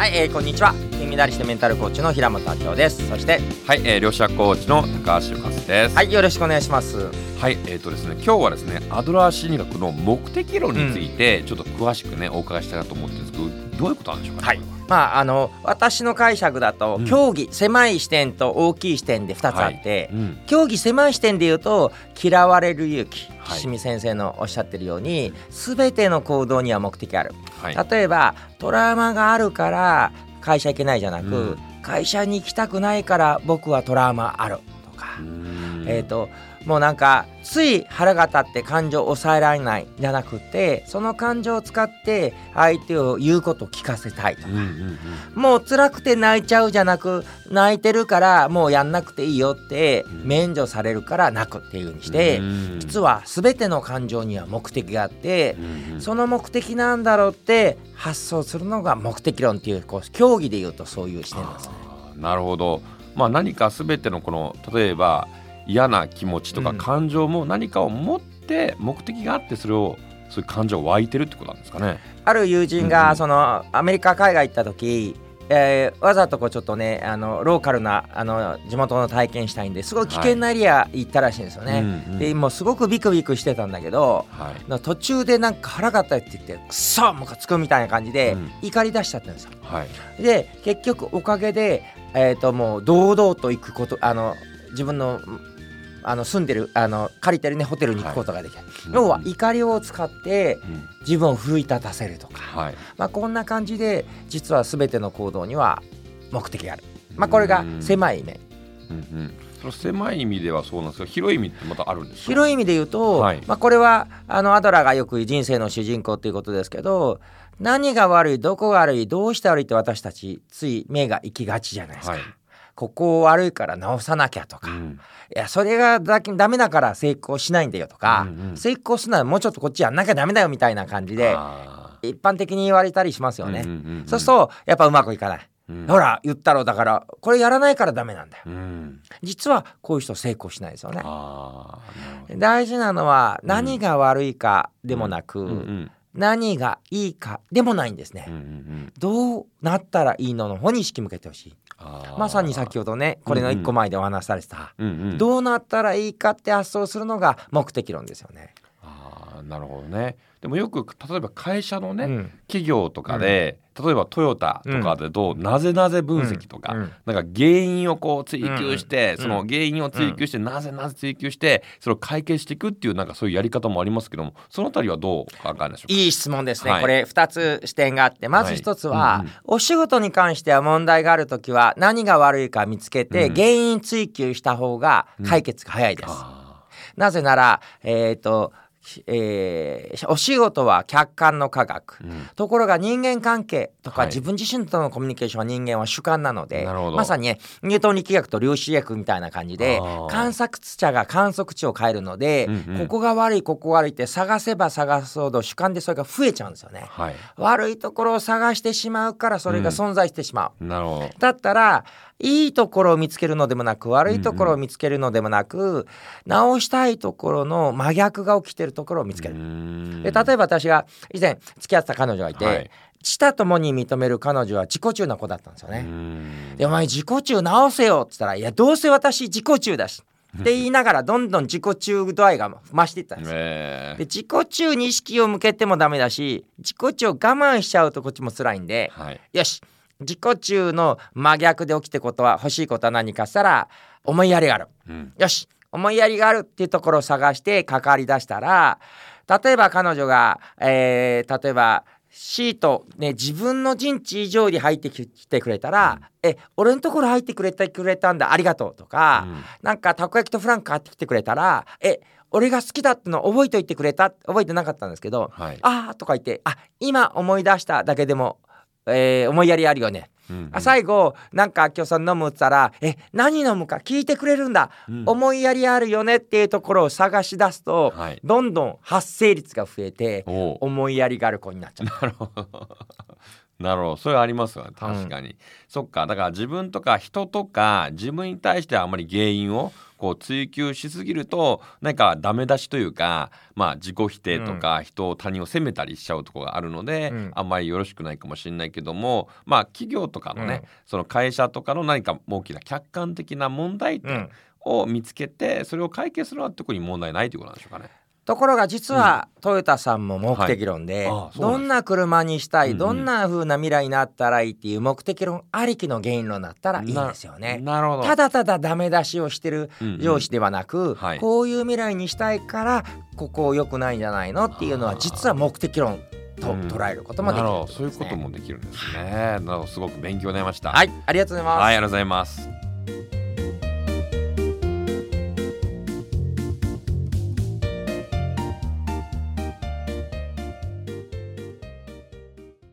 はい、えー、こんにちは。金メダリストメンタルコーチの平本明夫です。そしてはい、えー、両者コーチの高橋和です。はいよろしくお願いします。はい、えっ、とですね、今日はですね、アドラー心理学の目的論について、ちょっと詳しくね、お伺いしたいなと思ってるんですけど、どういうことなんでしょうか、ね。はい。まああの私の解釈だと、うん。競技狭い視点と大きい視点で2つあって、うん、競技狭い視点で言うと嫌われる勇気はい。岸見先生のおっしゃってるように全ての行動には目的ある。はい。例えばトラウマがあるから会社行けないじゃなく、うん。会社に行きたくないから僕はトラウマあるとか、うーんえー、ともうなんかつい腹が立って感情を抑えられないじゃなくてその感情を使って相手を言うことを聞かせたいとうんうんうん。もう辛くて泣いちゃうじゃなく泣いてるからもうやんなくていいよってうん免除されるから泣くっていう風にしてうん実は全ての感情には目的があってうんうんその目的なんだろうって発想するのが目的論っていうこう競技で言うとそういう視点ですね。なるほど。まあ、何かすべてのこの、例えば。嫌な気持ちとかうん感情も何かを持って目的があってそれをそういう感情湧いてるってことなんですかね。ある友人がそのアメリカ海外行った時、えーわざとこうちょっとねあのローカルなあの地元の体験したいんですごい危険なエリア行ったらしいんですよね。うんうんでもうすごくビクビクしてたんだけどはい。な途中でなんか腹が立って言ってくそムカつくみたいな感じでうん怒り出しちゃったんですよ。はい。で結局おかげで、えー、ともう堂々と行くことあの自分のあの住んでるあの借りてるねホテルに行くことができた、要は怒りを使ってうん。自分を奮い立たせるとか、はい。まあ、こんな感じで実は全ての行動には目的がある、まあ、これが狭い意味。うんうん、その狭い意味ではそうなんですけど広い意味ってまたあるんですか？広い意味で言うと、はい。まあ、これはあのアドラーがよく言う人生の主人公ということですけど何が悪いどこが悪いどうして悪いって私たちつい目が行きがちじゃないですか。はいここ悪いから直さなきゃとか、いうん。やそれがだけダメだから成功しないんだよとか、うんうん成功するならもうちょっとこっちやんなきゃダメだよみたいな感じであ一般的に言われたりしますーよね。うんうんうんそうするとやっぱうまくいかない。うん。ほら言ったろだからこれやらないからダメなんだよ。うん。実はこういう人成功しないですよね。大事なのは何が悪いかでもなく、うんうん何がいいかでもないんですね。うんうんうんどうなったらいいのの方に意識向けてほしい。まさに先ほどねこれの一個前でお話しされてた、うんうんどうなったらいいかって発想するのが目的論ですよね。あーなるほどね。でもよく例えば会社のね、うん。企業とかで、例えばトヨタとかでどう、なぜなぜ分析とか、うん。うん。なんか原因をこう追求して、うん。その原因を追求して、なぜなぜ追求してそれを解決していくっていうなんかそういうやり方もありますけどもそのあたりはどうお考えでしょうか？いい質問ですね、はい。これ2つ視点があってまず1つは、はいうんうん。お仕事に関しては問題がある時は何が悪いか見つけて、うん。原因追求した方が解決が早いです。あなぜならえっ、と、えーお仕事は客観の科学、ーうん。ところが人間関係とか、はい。自分自身とのコミュニケーションは人間は主観なのでなるほど。まさにねニュートン力学と量子力学みたいな感じで観察者が観測値を変えるので、うんうんここが悪いここが悪いって探せば探すほど主観でそれが増えちゃうんですよね。はい。悪いところを探してしまうからそれが存在してしまう。なるほど。だったらいいところを見つけるのでもなく悪いところを見つけるのでもなく、直したいところの真逆が起きてるところを見つける。で例えば私が以前付き合ってた彼女がいて、はい。舌ともに認める彼女は自己中な子だったんですよね。ねでお前自己中直せよって言ったら「いやどうせ私自己中だし」って言いながらどんどん自己中度合いが増していったんですよ。え。で自己中に意識を向けてもダメだし自己中を我慢しちゃうとこっちも辛いんではい。よし自己中の真逆で起きてことは欲しいことは何かしたら思いやりがある。うん。よし思いやりがあるっていうところを探して関わり出したら例えば彼女が、えー例えばシート、ね、自分の陣地以上に入ってきてくれたら「え俺のところ入ってくれたくれたんだありがとう」とか、うんなんかたこ焼きとフランク買ってきてくれたら「え俺が好きだっての覚えといてくれた?」覚えてなかったんですけどはい「ああ」とか言って「あ今思い出しただけでも、えー思いやりあるよね」うんあ最後なんか明夫さん飲むっつったら「え何飲むか聞いてくれるんだ、うん。思いやりあるよね」っていうところを探し出すと、はい。どんどん発生率が増えて思いやりがある子になっちゃう。なるほど。なるほど。それありますよね確かに、そっか。だから自分とか人とか自分に対してはあまり原因をこう追求しすぎるとなんかダメ出しというか、まあ、自己否定とか人を他人を責めたりしちゃうところがあるので、うん。あんまりよろしくないかもしれないけどもまあ企業とかのね、うん。その会社とかの何か大きな客観的な問題点うん。を見つけてそれを解決するのは特に問題ないということなんでしょうかね。ところが実はトヨタさんも目的論で、どんな車にしたい、うんうん。どんな風な未来になったらいいっていう目的論ありきの原因論だったらいいですよね。なるほど。ただただダメ出しをしてるうんうん上司ではなく、はい。こういう未来にしたいからここ良くないんじゃないのっていうのは実は目的論とうん。捉えることもできるなるほど。ってそういうこともできるんですね。なるほど。すごく勉強になりました。はいありがとうございます。はい、ありがとうございます。